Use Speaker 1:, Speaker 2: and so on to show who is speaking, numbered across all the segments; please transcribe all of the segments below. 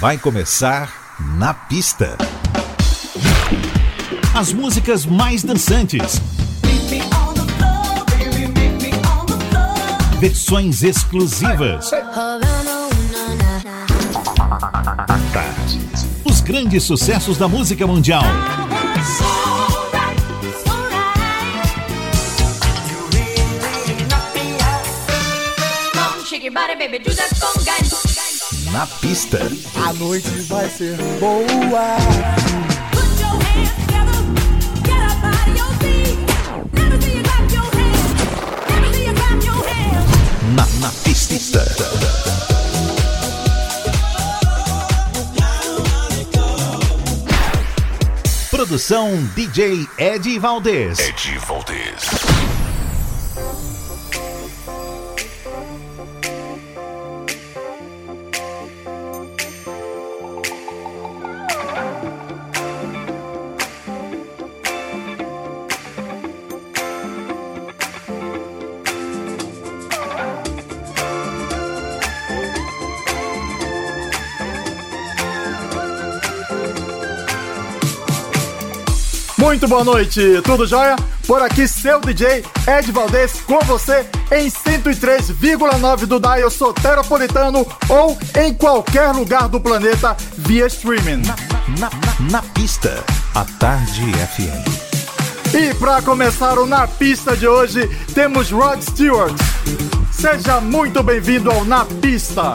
Speaker 1: vai começar na pista. As músicas mais dançantes. Versões exclusivas. Os grandes sucessos da música mundial. Shake your body, baby, do that conga na pista.
Speaker 2: A noite vai ser boa.
Speaker 1: Na, na pista. Produção DJ Ed Valdez.
Speaker 3: Ed Valdez.
Speaker 2: Muito boa noite, tudo jóia? Por aqui, seu DJ Ed Valdez com você em 103,9 do Dial Soteropolitano ou em qualquer lugar do planeta via streaming.
Speaker 1: Na, na, na, na pista, a Tarde FM.
Speaker 2: E para começar o Na Pista de hoje, temos Rod Stewart. Seja muito bem-vindo ao Na Pista.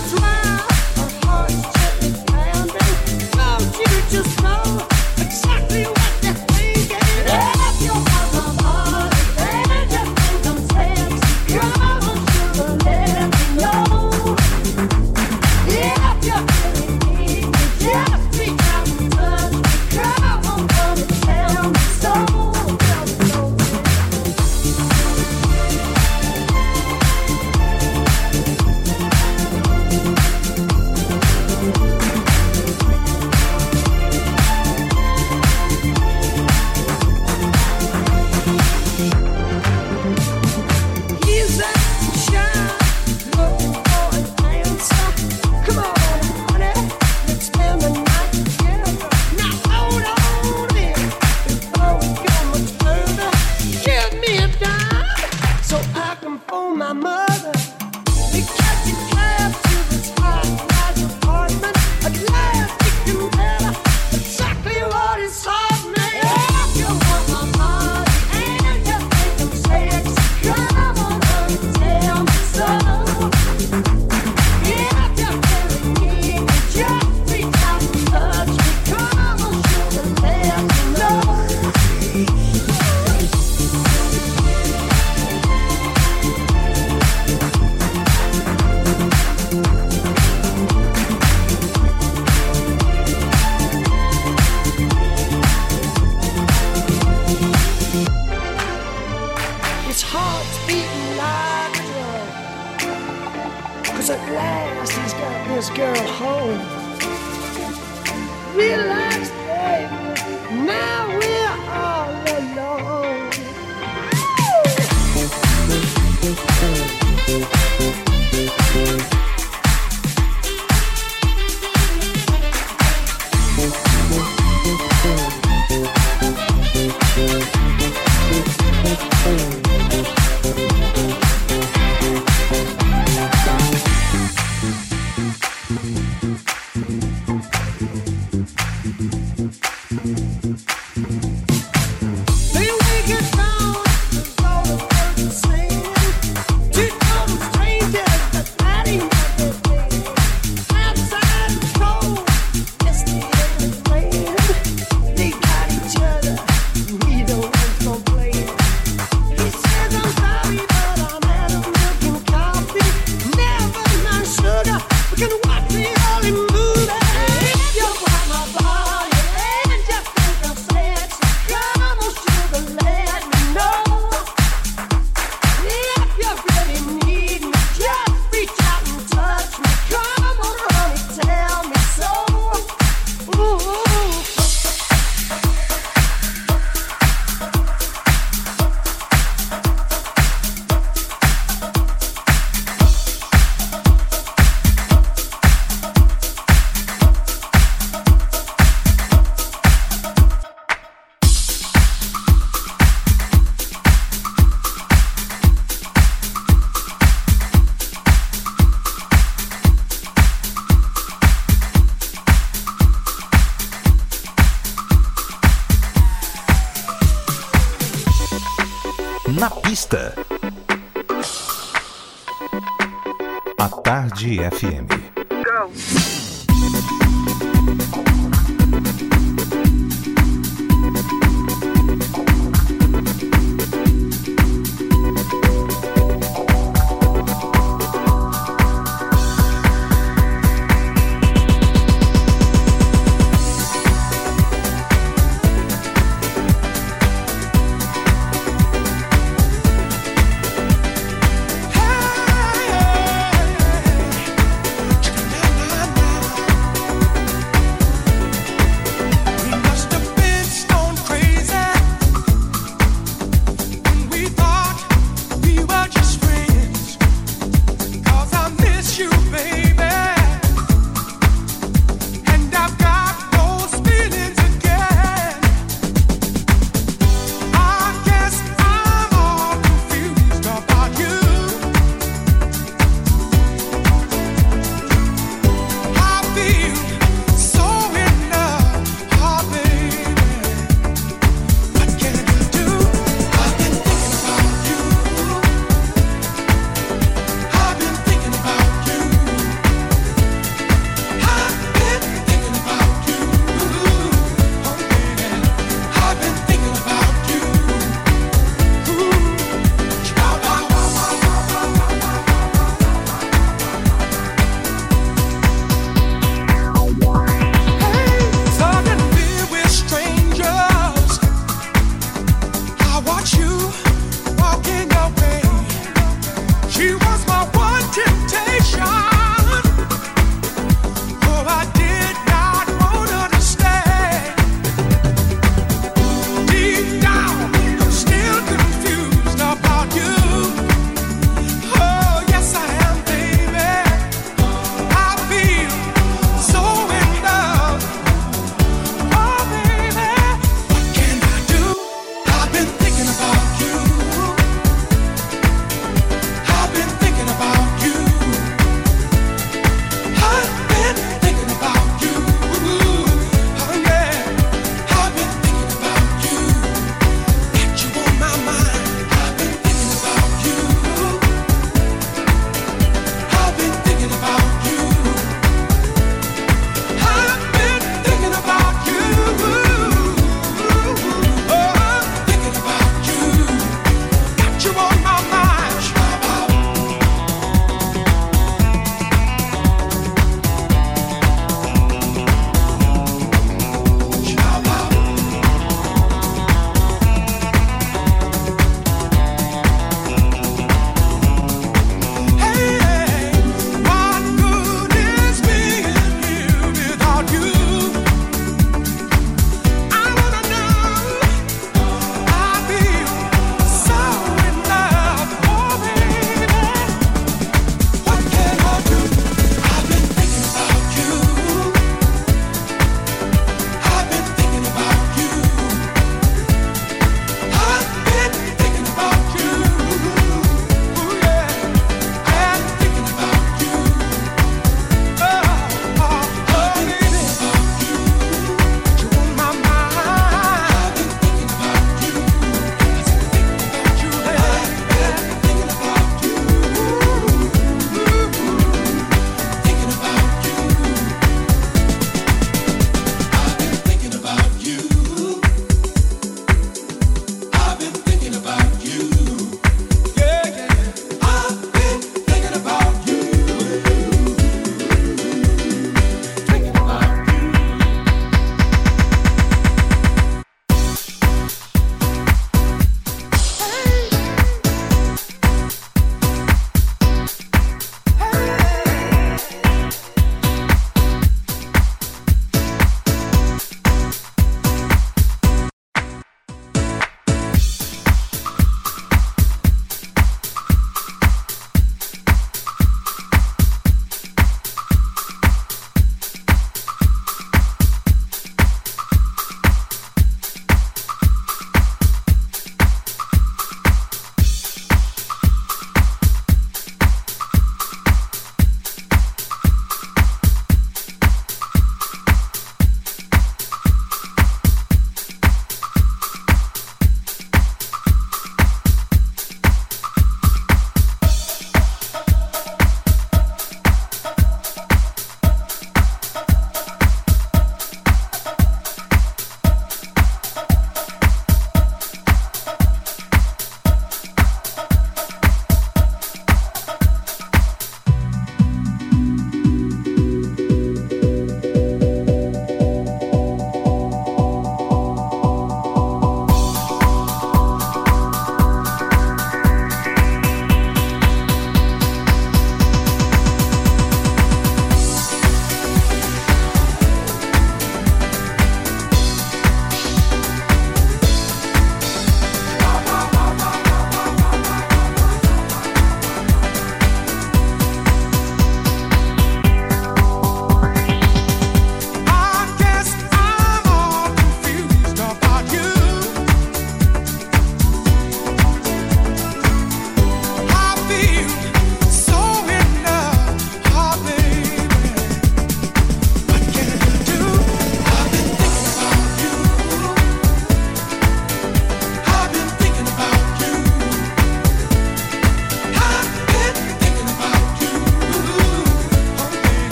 Speaker 4: gonna try. home. Realize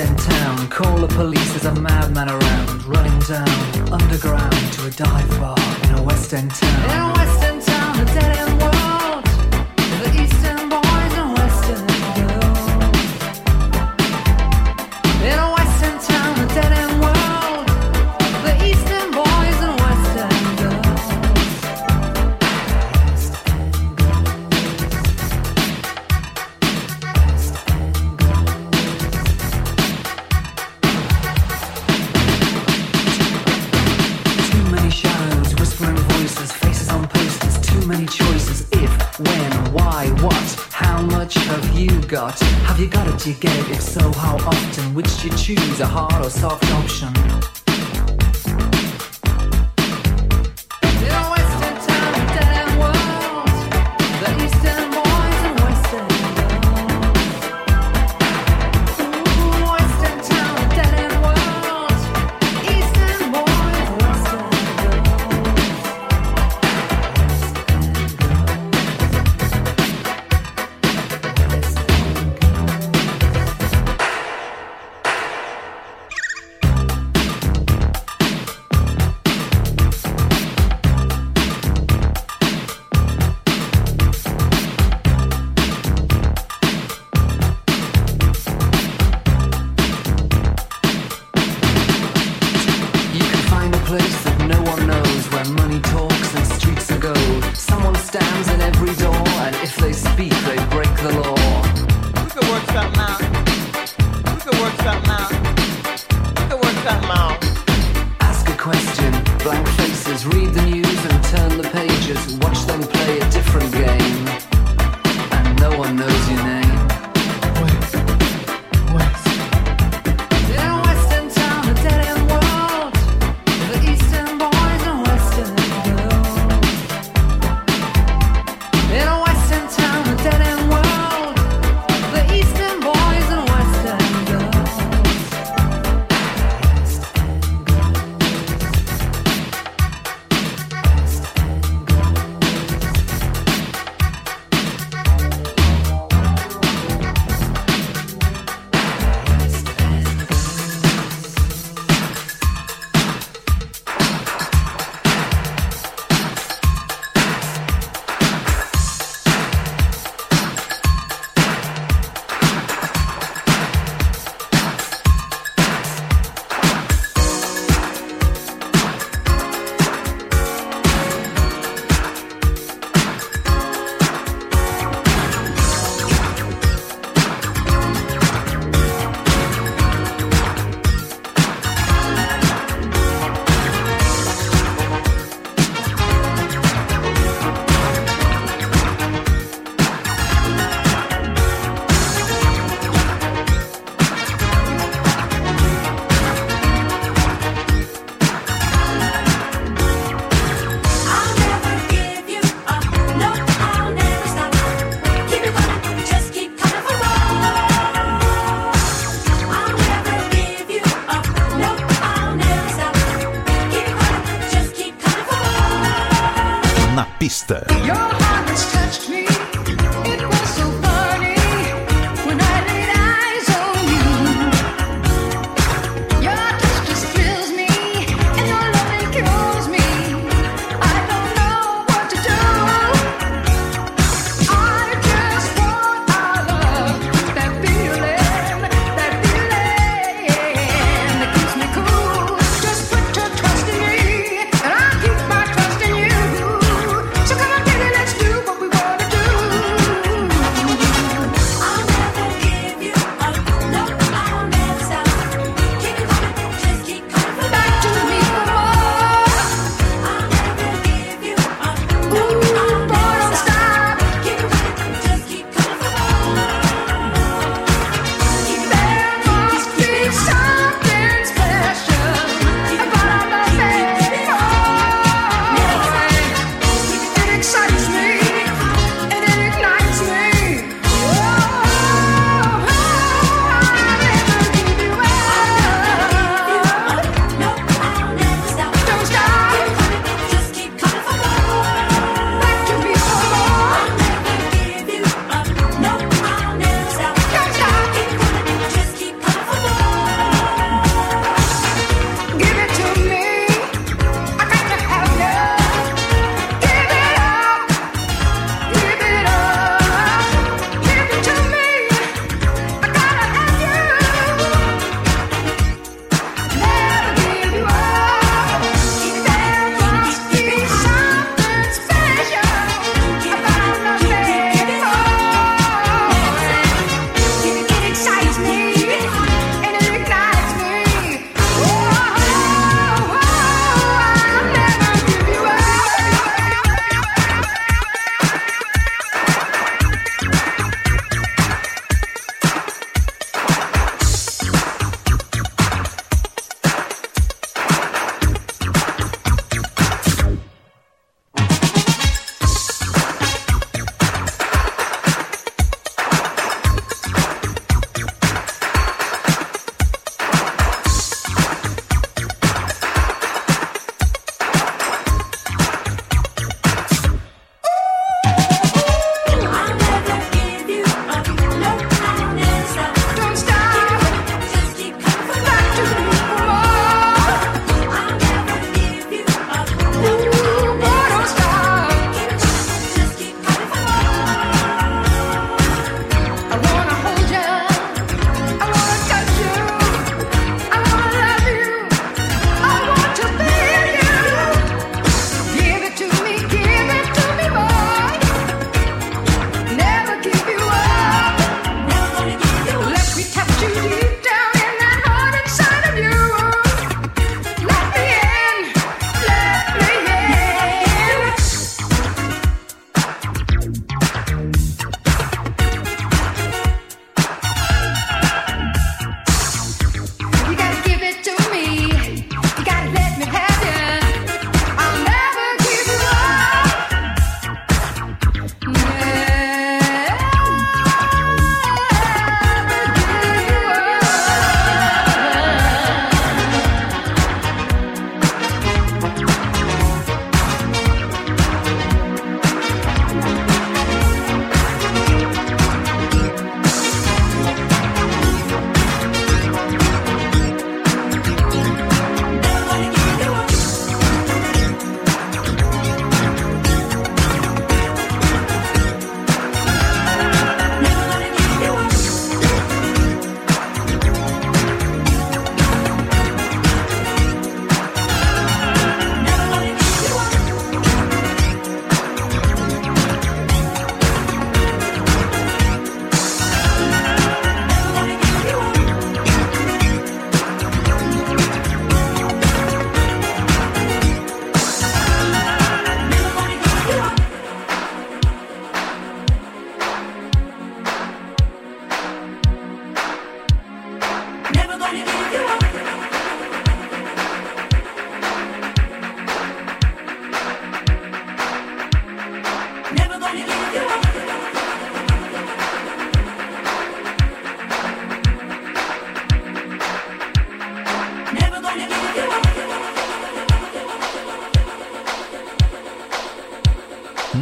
Speaker 4: Center.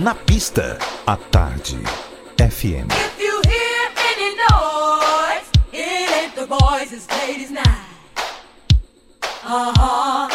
Speaker 1: Na pista, à tarde, FM.
Speaker 5: If you hear any noise, it ain't the boys, it's ladies. Uh -huh.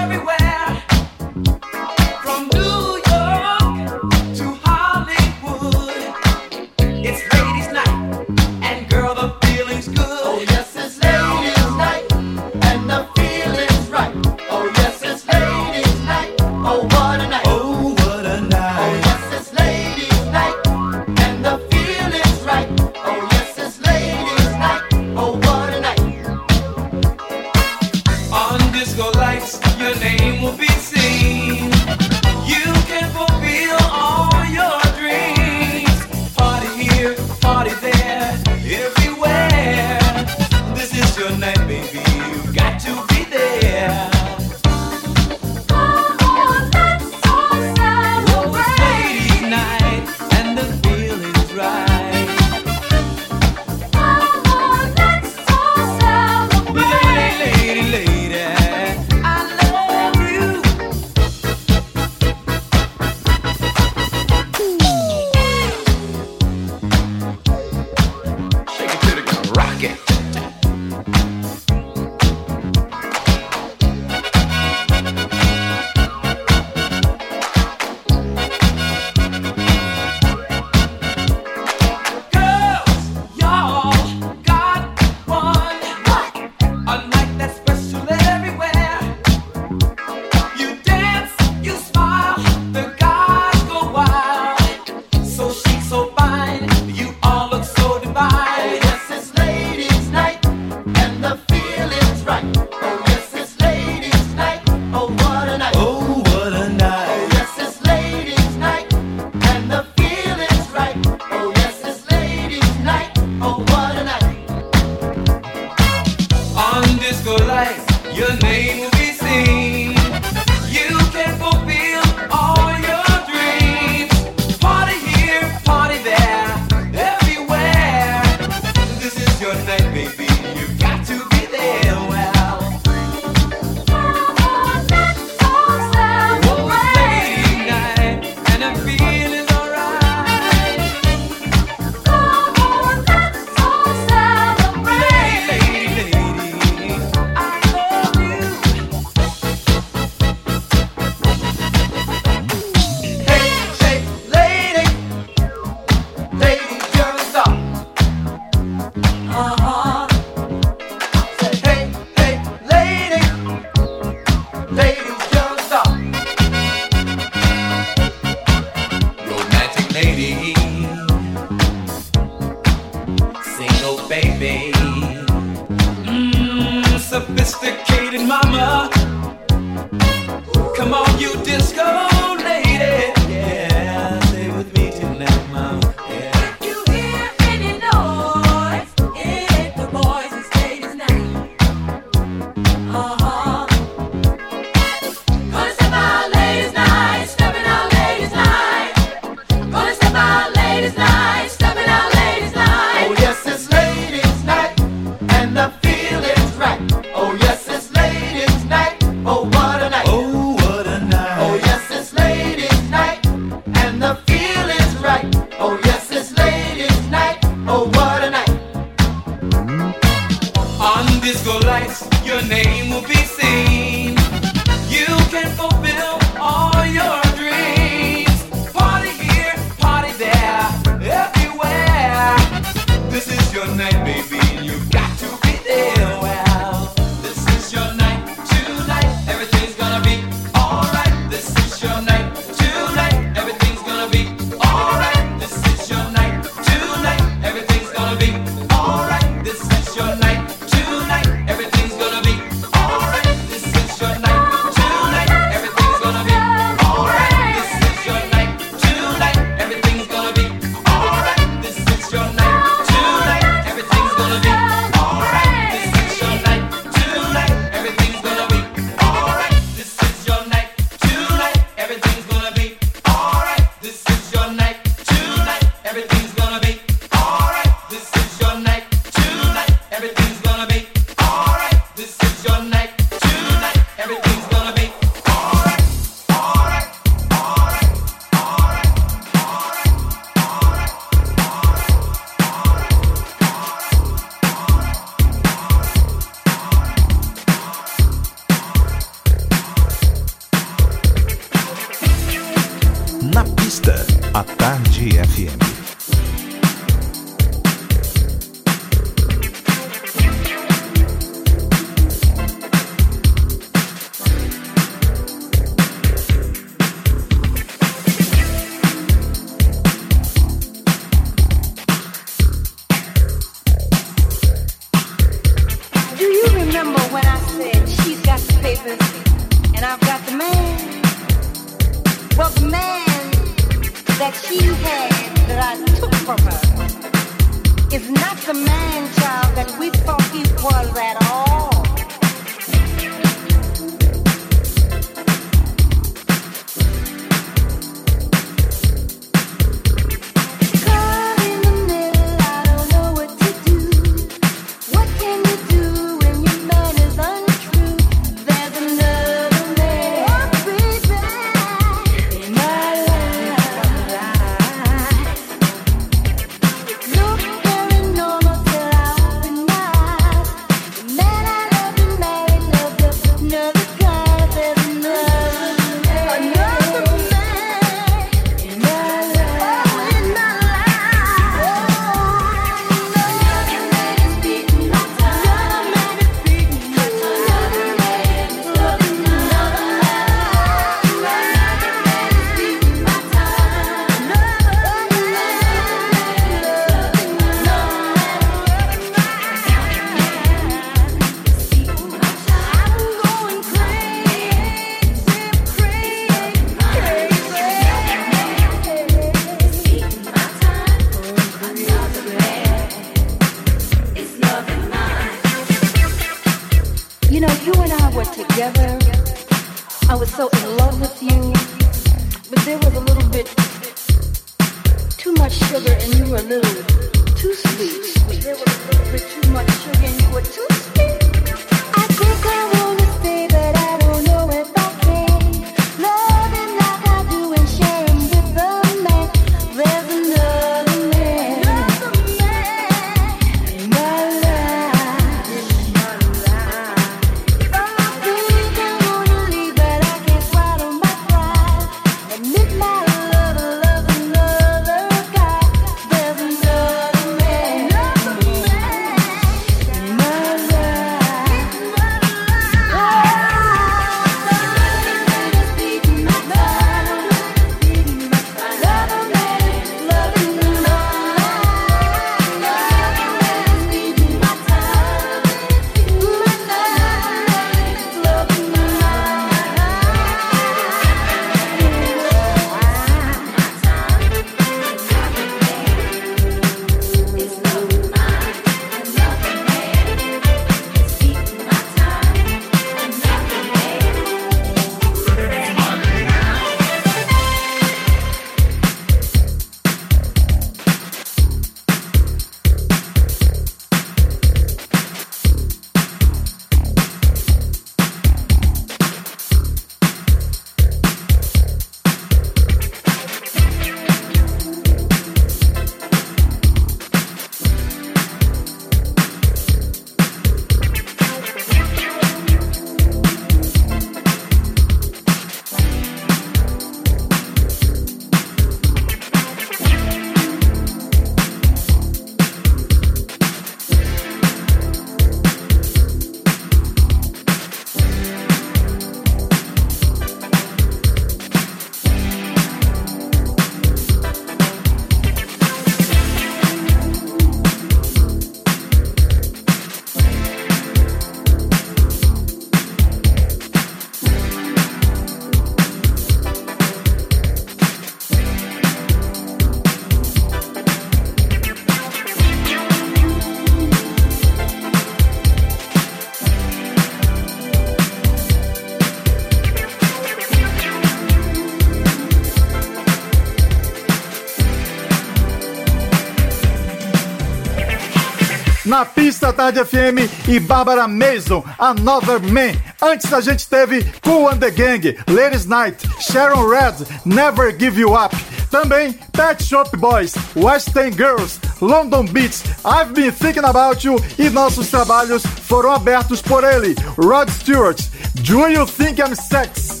Speaker 1: esta da Tarde FM
Speaker 2: e Bárbara Mason, Another Man. Antes a gente teve Cool and the Gang, Ladies Night, Sharon Red, Never Give You Up. Também Pet Shop Boys, West Girls, London Beats, I've Been Thinking About You e nossos trabalhos foram abertos por ele, Rod Stewart, Do You Think I'm Sex?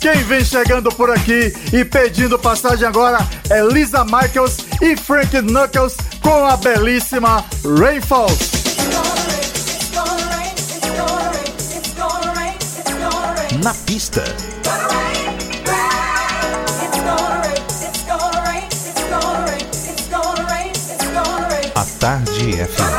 Speaker 2: Quem vem chegando por aqui e pedindo passagem agora é Lisa Michaels e Frank Knuckles com a belíssima Rainfalls.
Speaker 1: Na pista. A tarde
Speaker 6: é fim.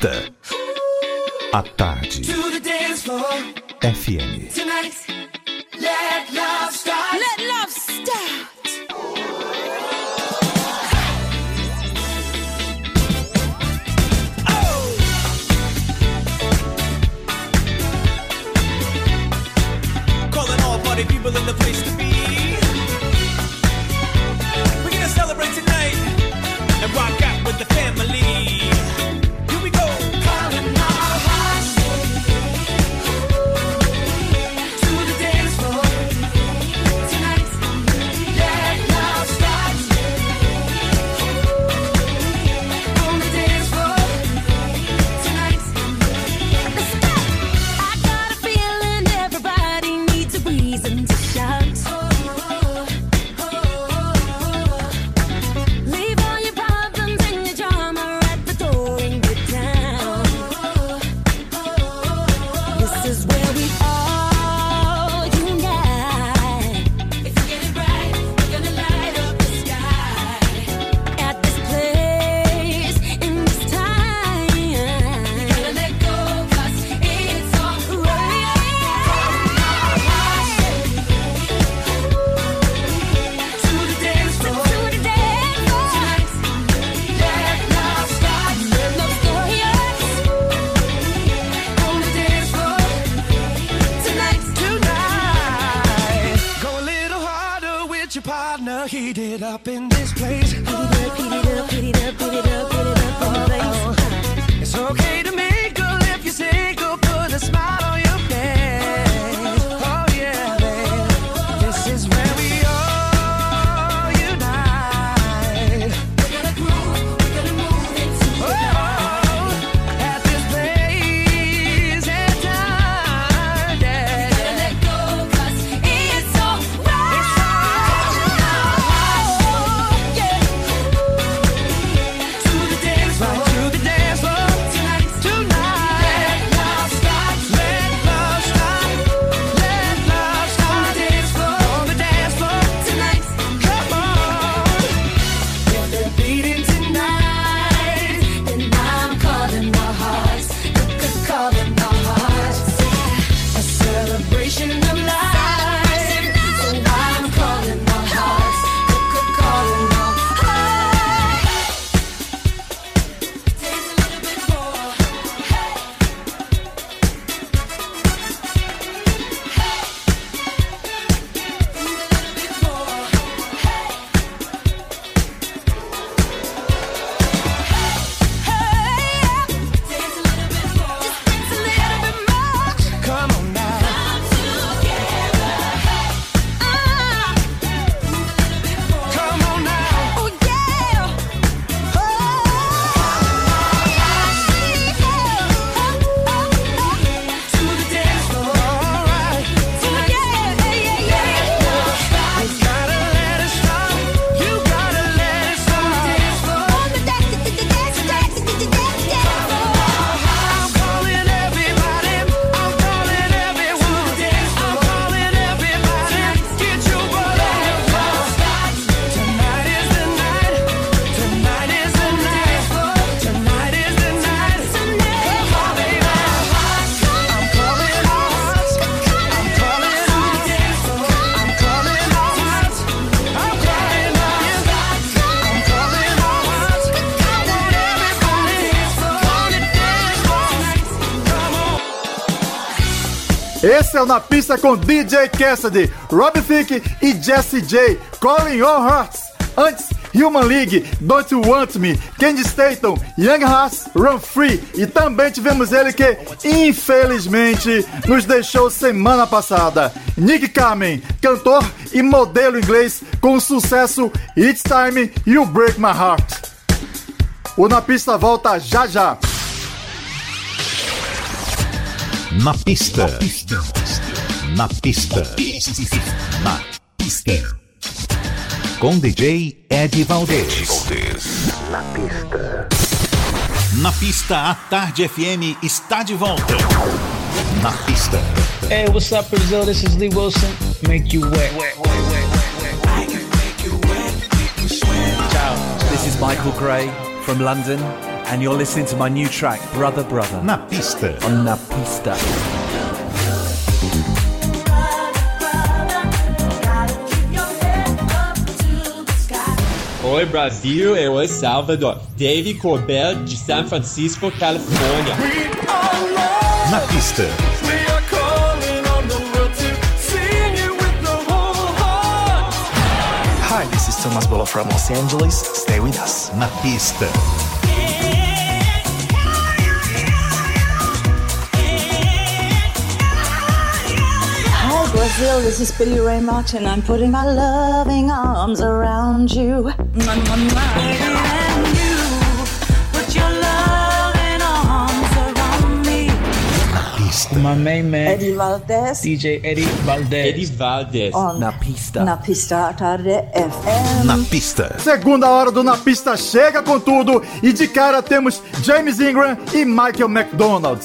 Speaker 6: Капуста. Excel
Speaker 1: na pista
Speaker 2: com DJ Cassidy, Rob Thicke e Jesse J, Colin All Hearts. Antes, Human League, Don't You Want Me, Candy Staton, Young Hearts, Run Free e também tivemos ele que, infelizmente, nos deixou semana passada. Nick Carmen, cantor e modelo inglês com o sucesso It's Time You Break My Heart. O Na Pista volta já já.
Speaker 7: Na pista. Na pista. Na pista. Na pista. Com DJ Ed Valdez. Na pista. Na pista, a Tarde FM está de volta. Na pista.
Speaker 8: Hey, what's up, Brazil? This is Lee Wilson. Make you wet.
Speaker 9: wet, wet. This is Michael Gray from London, and you're listening to my new track, Brother Brother.
Speaker 10: Na pista.
Speaker 9: On Na pista.
Speaker 5: Oi Brasil, eu é Salvador. Dave Corbell de San Francisco, Califórnia.
Speaker 10: Na pista.
Speaker 11: Hi, this is Thomas Bolo from Los Angeles. Stay with us.
Speaker 10: Na pista.
Speaker 12: Hi, Brazil. This is Billy Ray Martin. I'm putting my loving arms around you. Mwah, mwah, mwah. And you put your loving arms around me.
Speaker 8: My main man,
Speaker 12: Eddie Valdez.
Speaker 8: DJ Eddie Valdez.
Speaker 5: Eddie Valdez.
Speaker 12: On
Speaker 9: Na Pista.
Speaker 12: Na pista tarde FM.
Speaker 10: Na pista.
Speaker 2: Segunda hora do Na Pista chega com tudo e de cara temos James Ingram e Michael McDonald.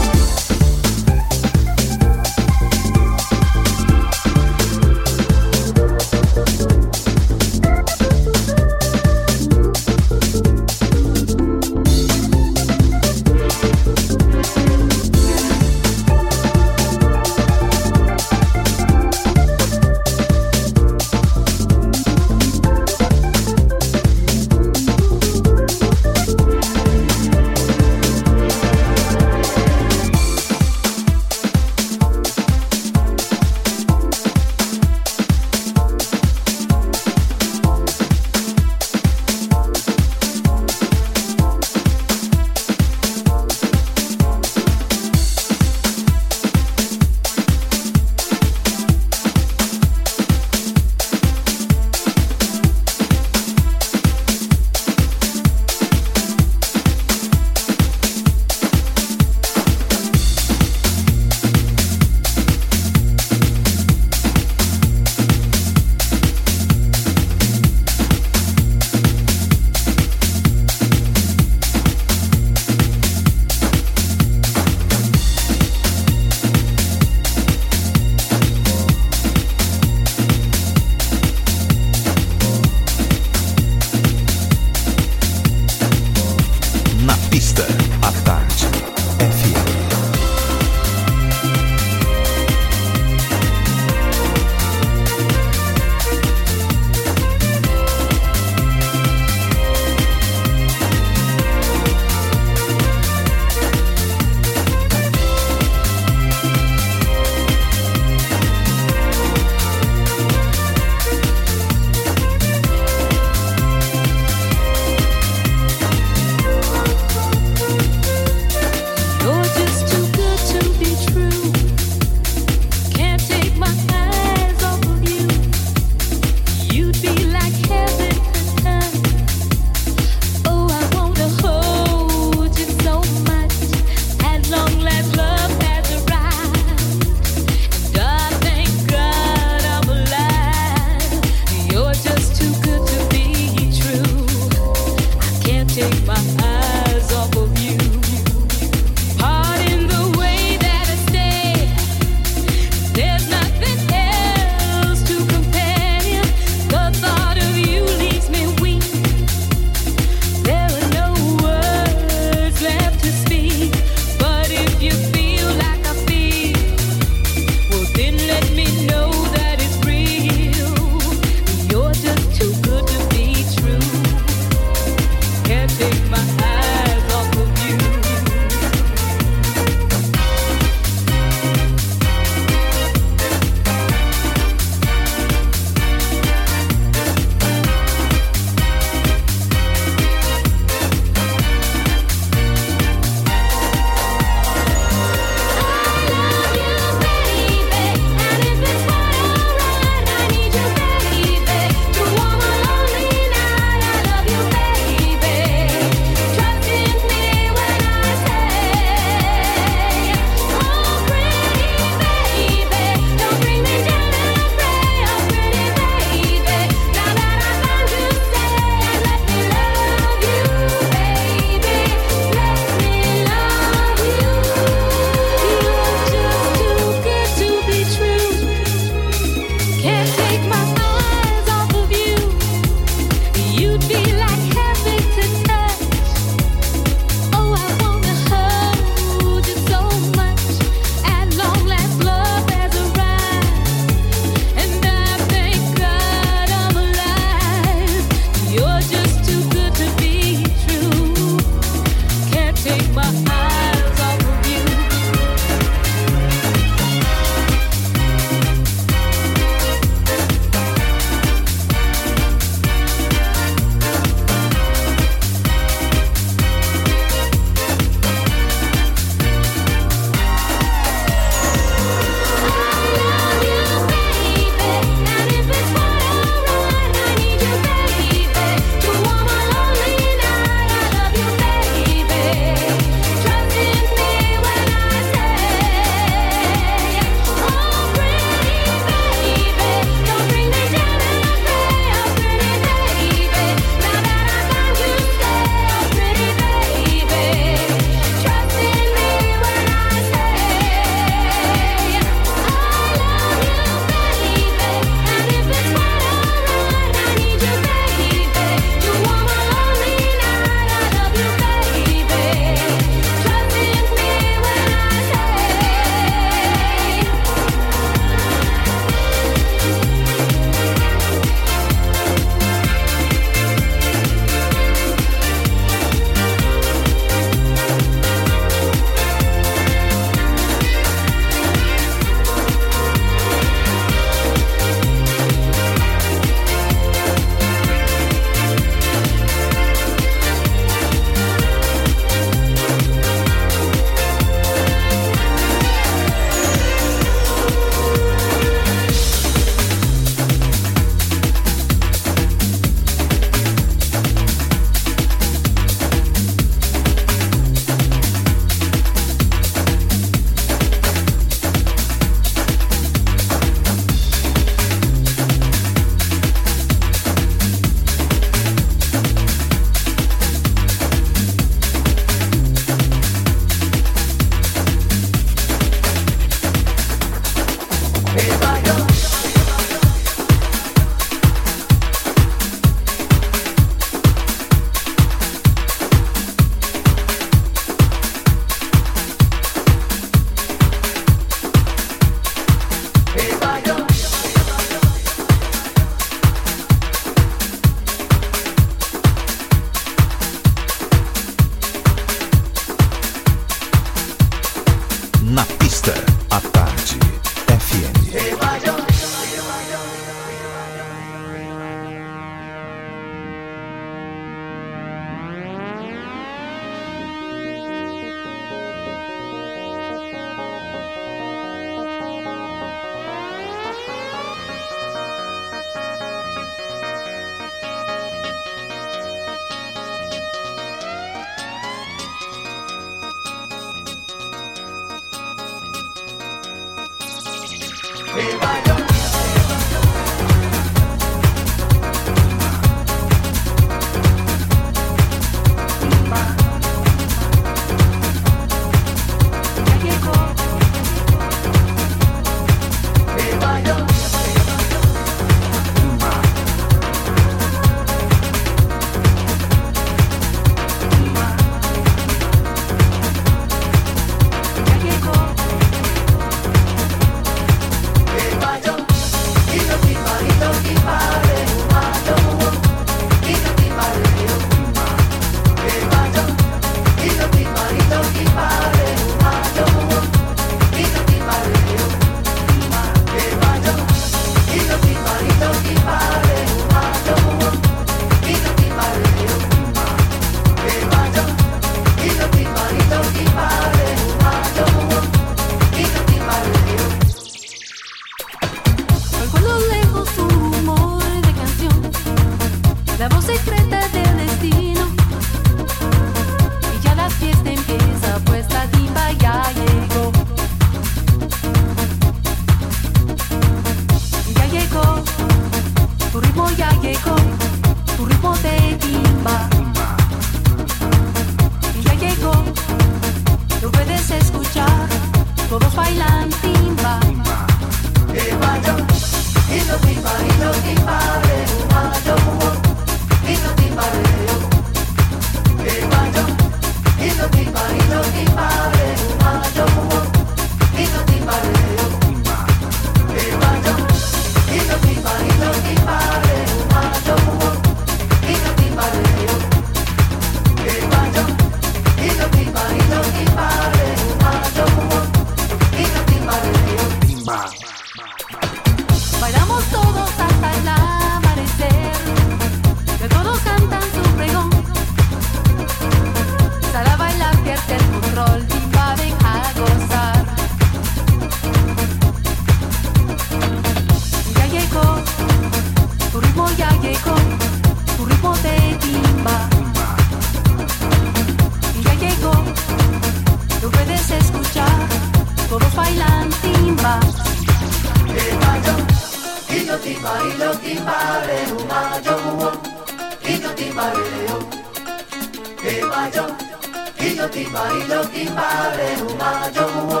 Speaker 13: Ilo timba, ilo timba, reuma jomuo.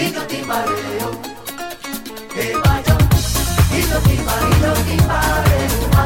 Speaker 13: Ilo timba reo, ema jo. Ilo timba, ilo timba, reuma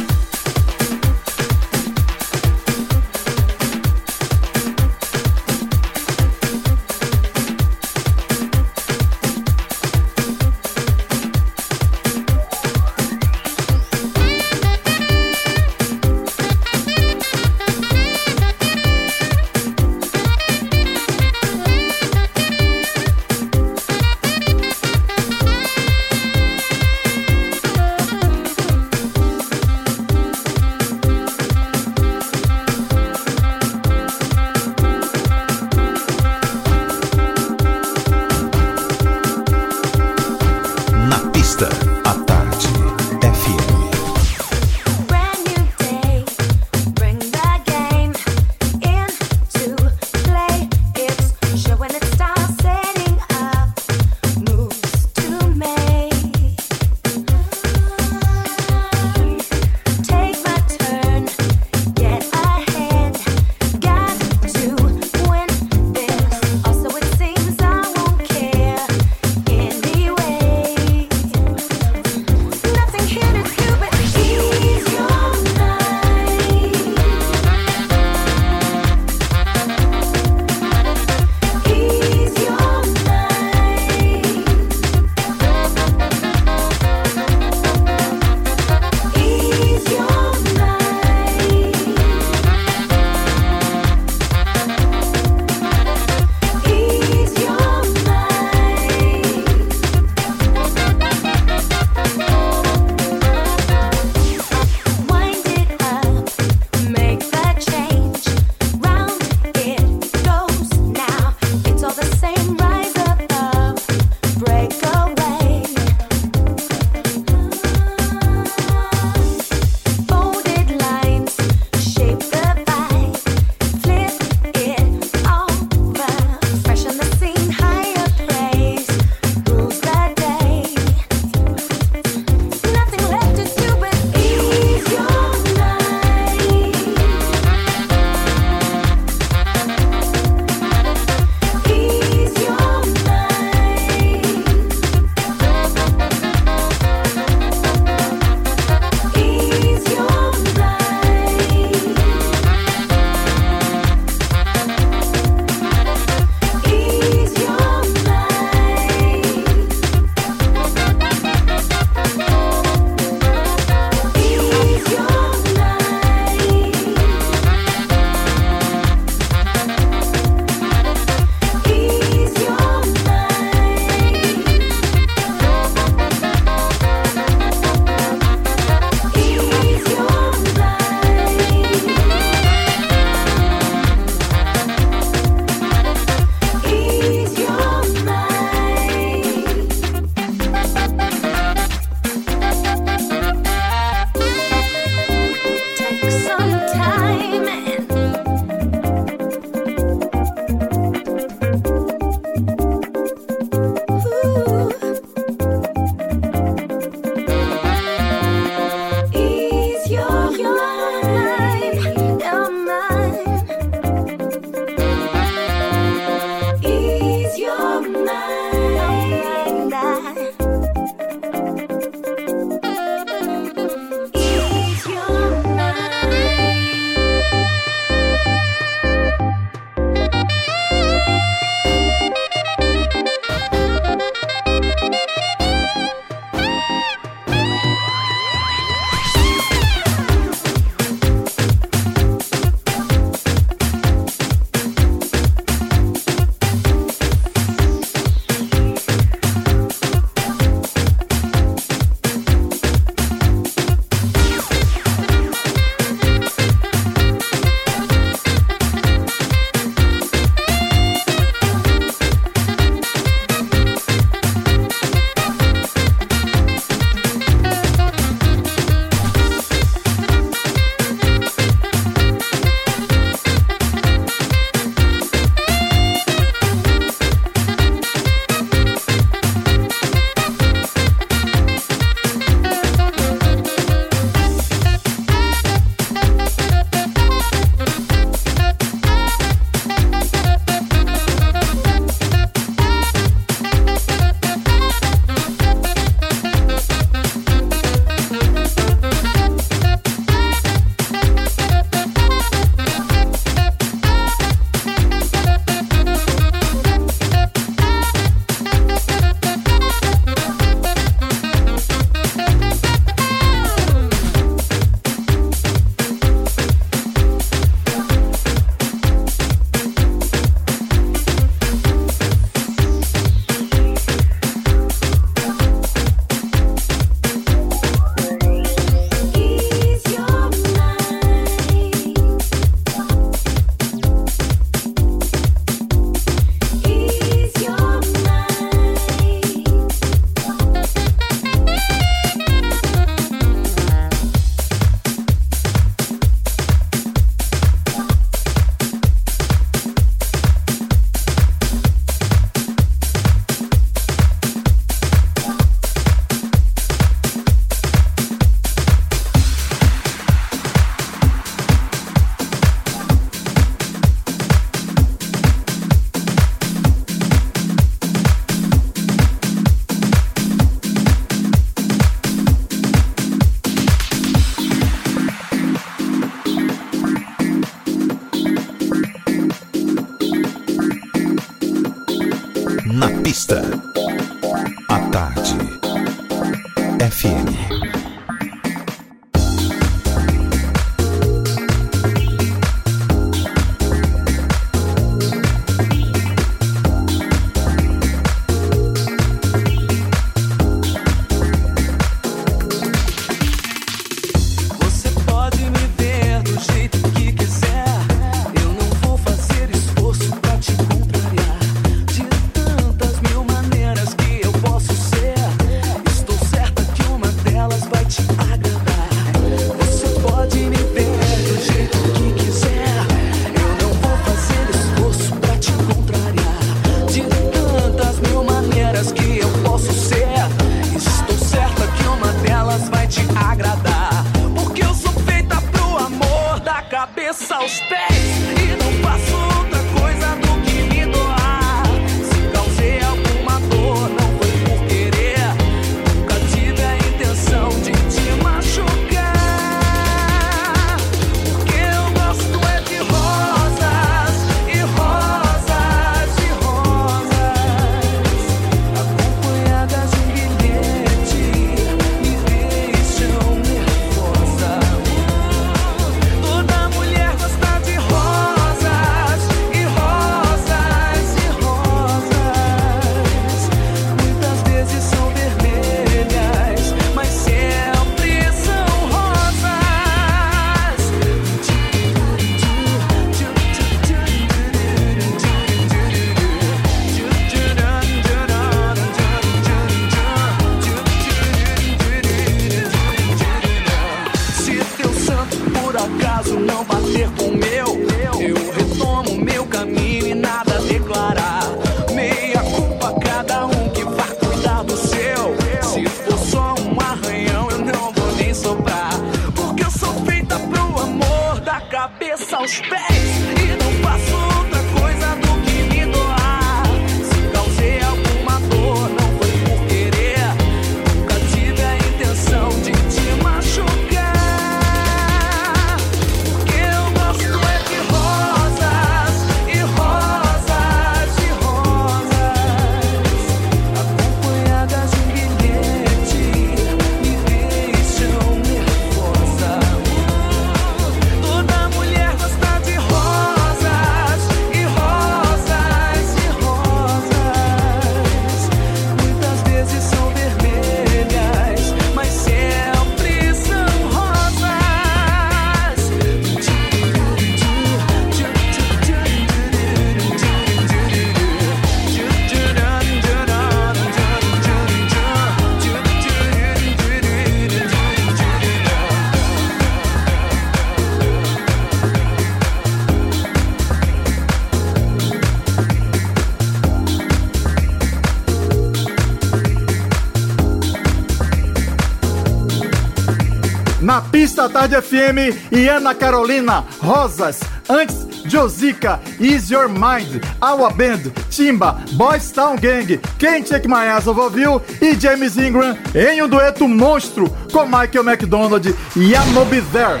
Speaker 1: Na pista Tarde FM
Speaker 6: e
Speaker 2: Ana Carolina Rosas. Antes, Josica, Is Your Mind, Awa Band, Timba, Boys Town Gang, Can't Take My Eyes Off of You e James Ingram em um dueto monstro com Michael McDonald e I'm Be There.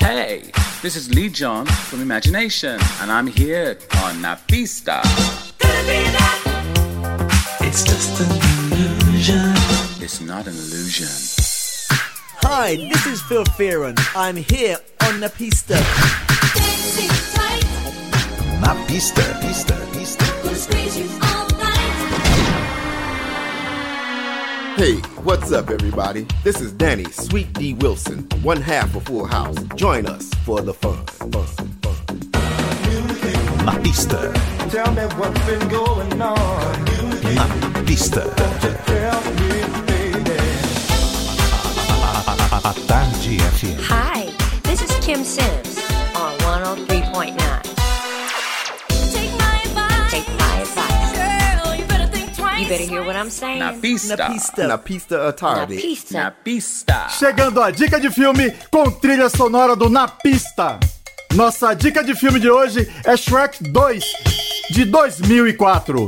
Speaker 14: Hey, this is Lee John from Imagination, and I'm here on Na Pista. It's just illusion. It's not an illusion.
Speaker 7: Hi, this is Phil Fearon. I'm here on the pista.
Speaker 1: Na pista, pista, pista.
Speaker 15: Hey, what's up, everybody? This is Danny Sweet D Wilson, one half of Full House. Join us for the fun. fun, fun.
Speaker 1: Na pista,
Speaker 13: Tell me what's been going on.
Speaker 1: na pista. À tarde FM.
Speaker 16: Hi, this is Kim Sims on 103.9. Take my advice. Take my advice. Girl, you better think twice. You better hear what I'm saying.
Speaker 14: Na pista.
Speaker 15: Na pista. Na pista à tarde.
Speaker 16: Na pista.
Speaker 14: Na pista.
Speaker 2: Chegando a dica de filme com trilha sonora do Na Pista. Nossa dica de filme de hoje é Shrek 2, de 2004.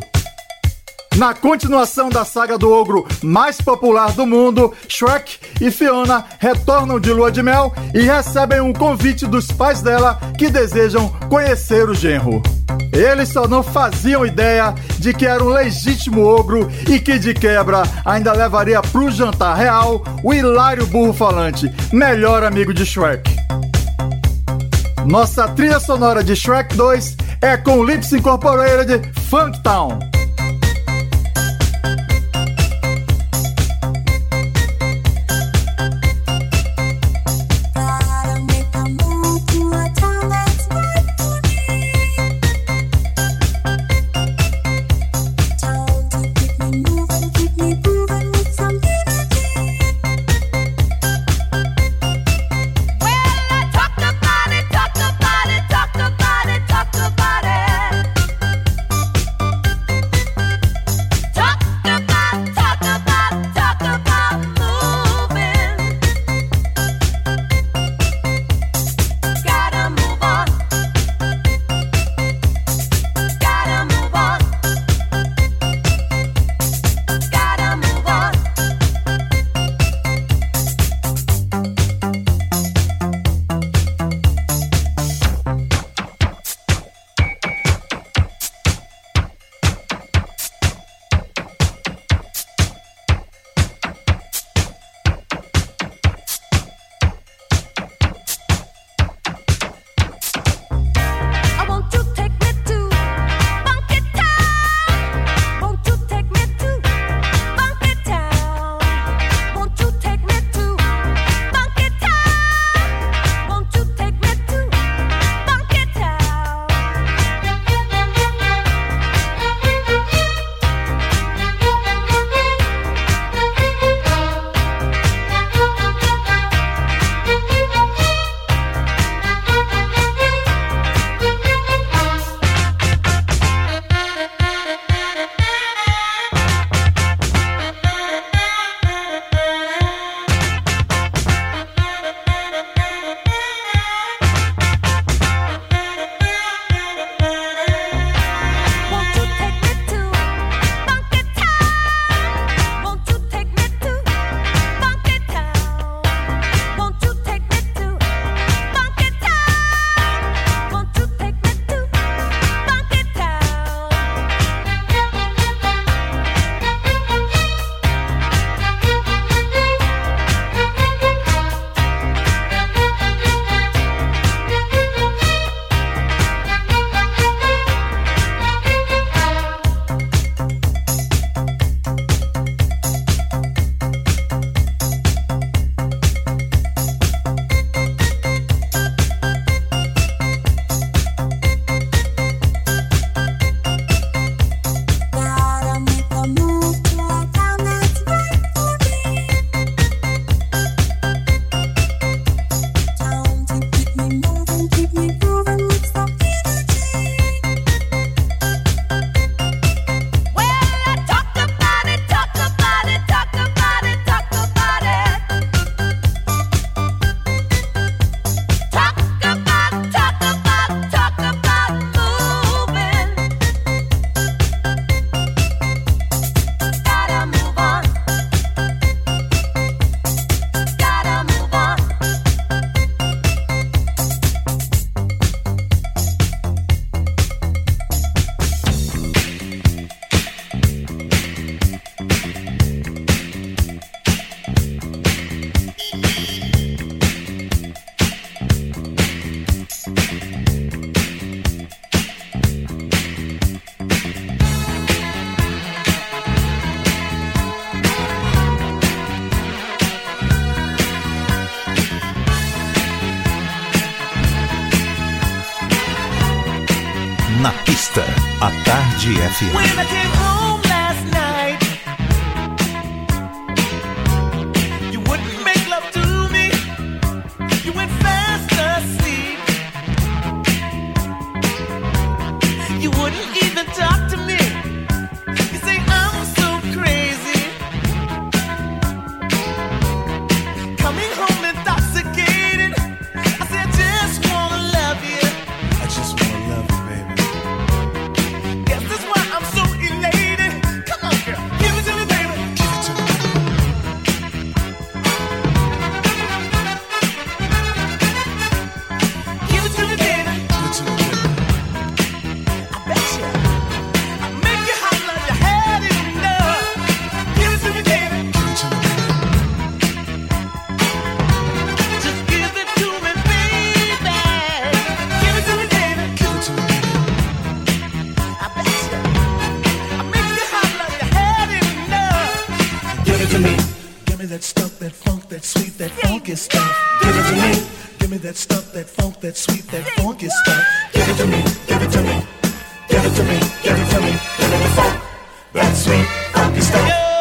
Speaker 2: Na continuação da saga do ogro mais popular do mundo, Shrek e Fiona retornam de lua de mel e recebem um convite dos pais dela que desejam conhecer o genro.
Speaker 1: Eles só não faziam ideia de que era um legítimo ogro e que de quebra ainda levaria pro jantar real o hilário burro falante, melhor amigo de Shrek. Nossa trilha sonora de Shrek 2 é com Lips Incorporated Funktown.
Speaker 17: Tarde
Speaker 18: to me. Give me
Speaker 17: that stuff, that funk, that sweet, that funky stuff. Give it to me. Give me that stuff, that funk, that sweet, that funky stuff. Give it to me. Give it to me. Give it to me. Give it to me. Give me the funk, that sweet, funky stuff.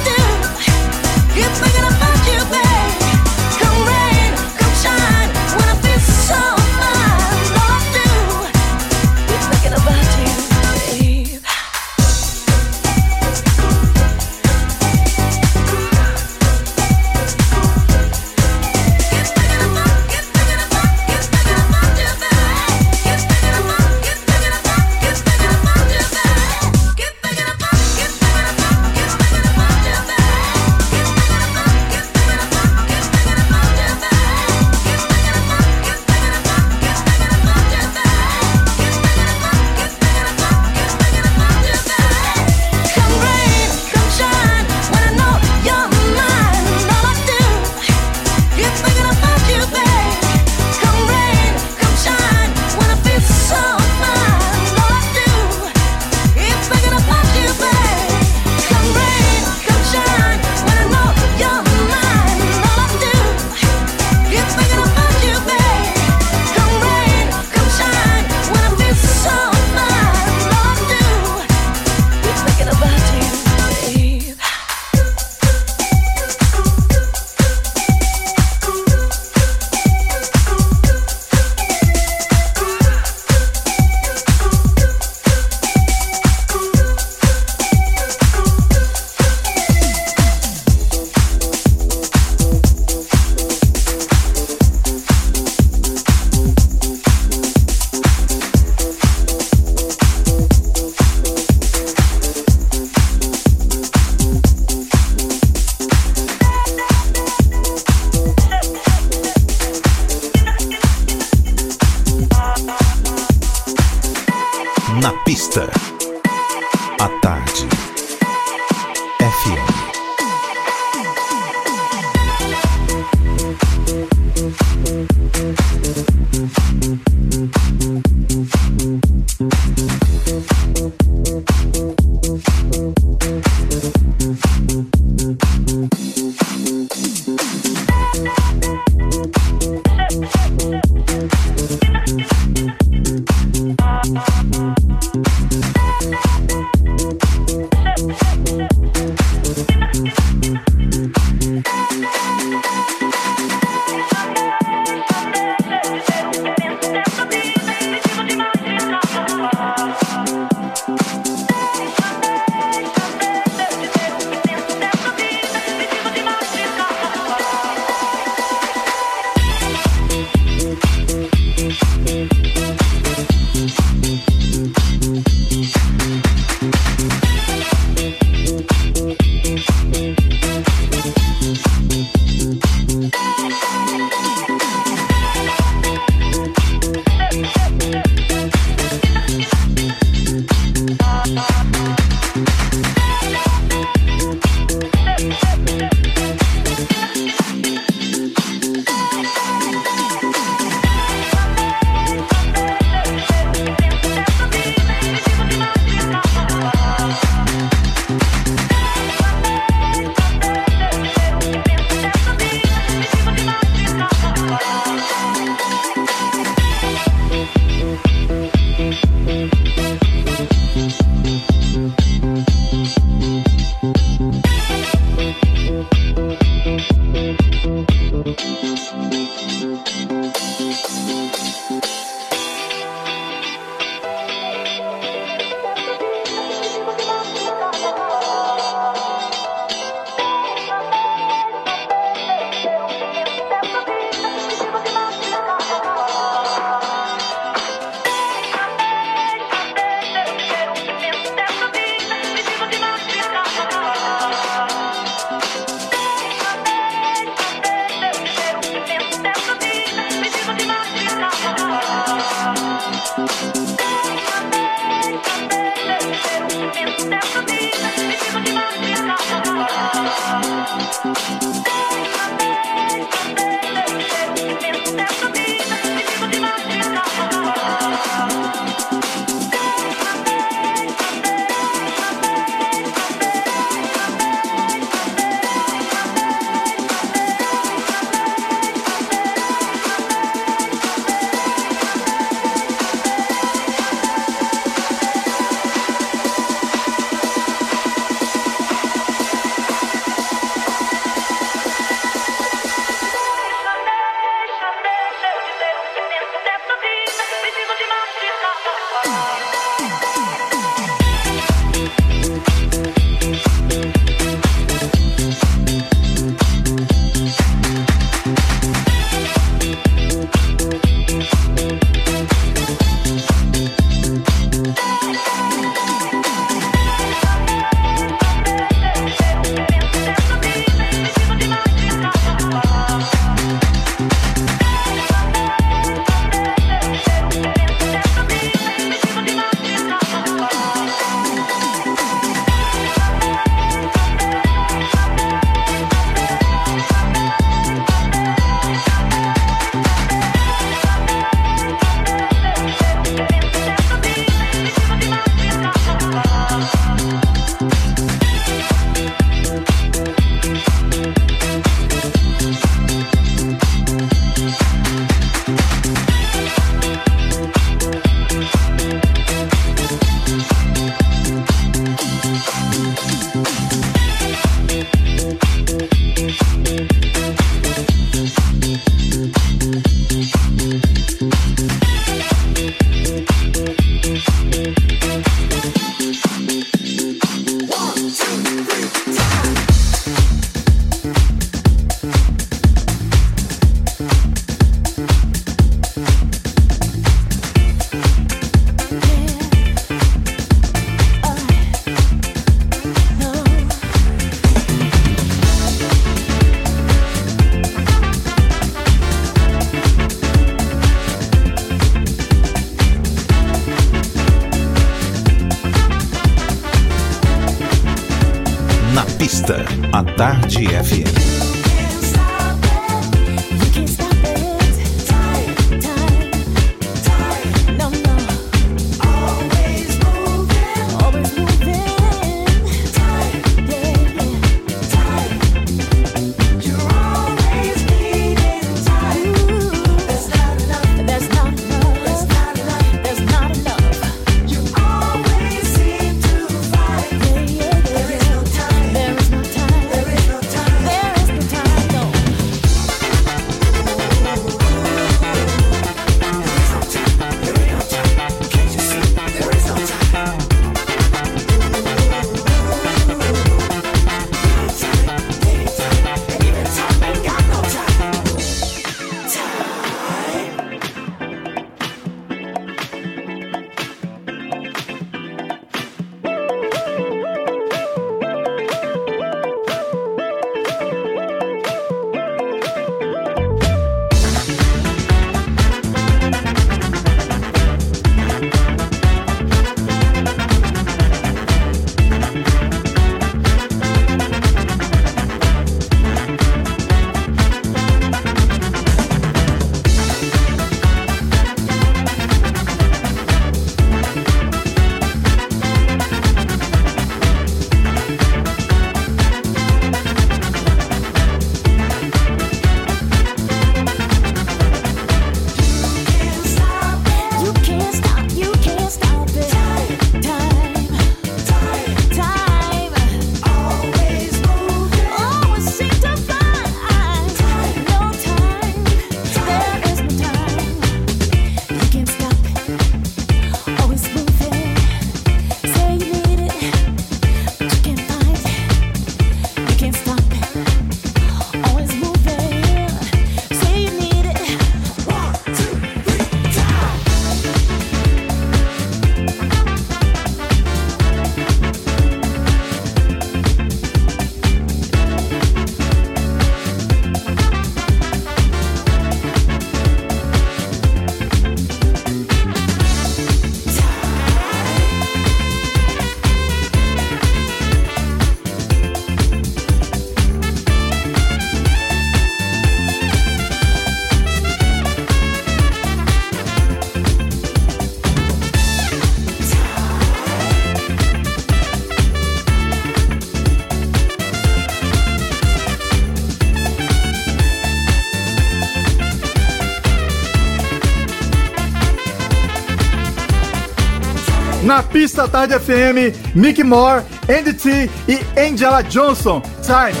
Speaker 1: Na pista Tarde FM,
Speaker 2: Mick Moore, Andy T e Angela Johnson. Time.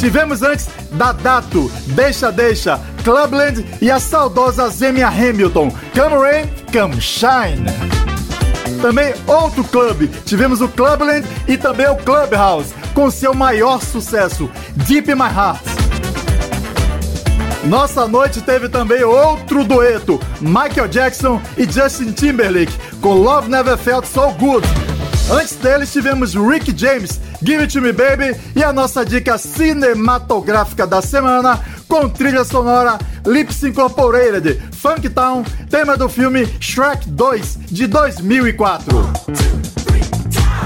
Speaker 2: Tivemos antes Dadato, Deixa Deixa, Clubland e a saudosa Zemia Hamilton. Come Rain, Come Shine. Também outro clube, tivemos o Clubland e também o Clubhouse, com seu maior sucesso, Deep My Heart. Nossa noite teve também outro dueto, Michael Jackson e Justin Timberlake, com Love Never Felt So Good. Antes deles tivemos Rick James, Give It To Me Baby, e a nossa dica cinematográfica da semana, com trilha sonora Lips Incorporated, Funk Town, tema do filme Shrek 2, de 2004.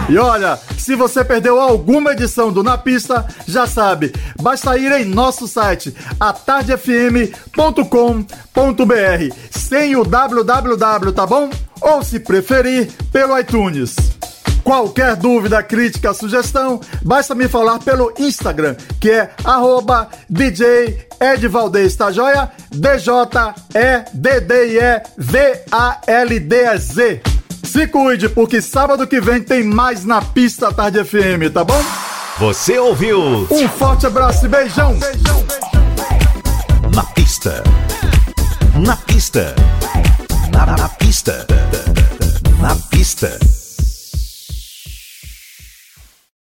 Speaker 2: E olha, se você perdeu alguma edição do Na Pista, já sabe, basta ir em nosso site, atardefm.com.br, sem o www, tá bom? Ou se preferir, pelo iTunes. Qualquer dúvida, crítica, sugestão, basta me falar pelo Instagram, que é arroba DJ Edvaldez, tá joia? D-J-E-D-D-I-E-V-A-L-D-E-Z. se cuide, porque sábado que vem tem mais na pista Tarde FM, tá bom?
Speaker 7: Você ouviu
Speaker 2: Um forte abraço e beijão.
Speaker 7: Na pista. Na pista. Na, na pista. Na pista.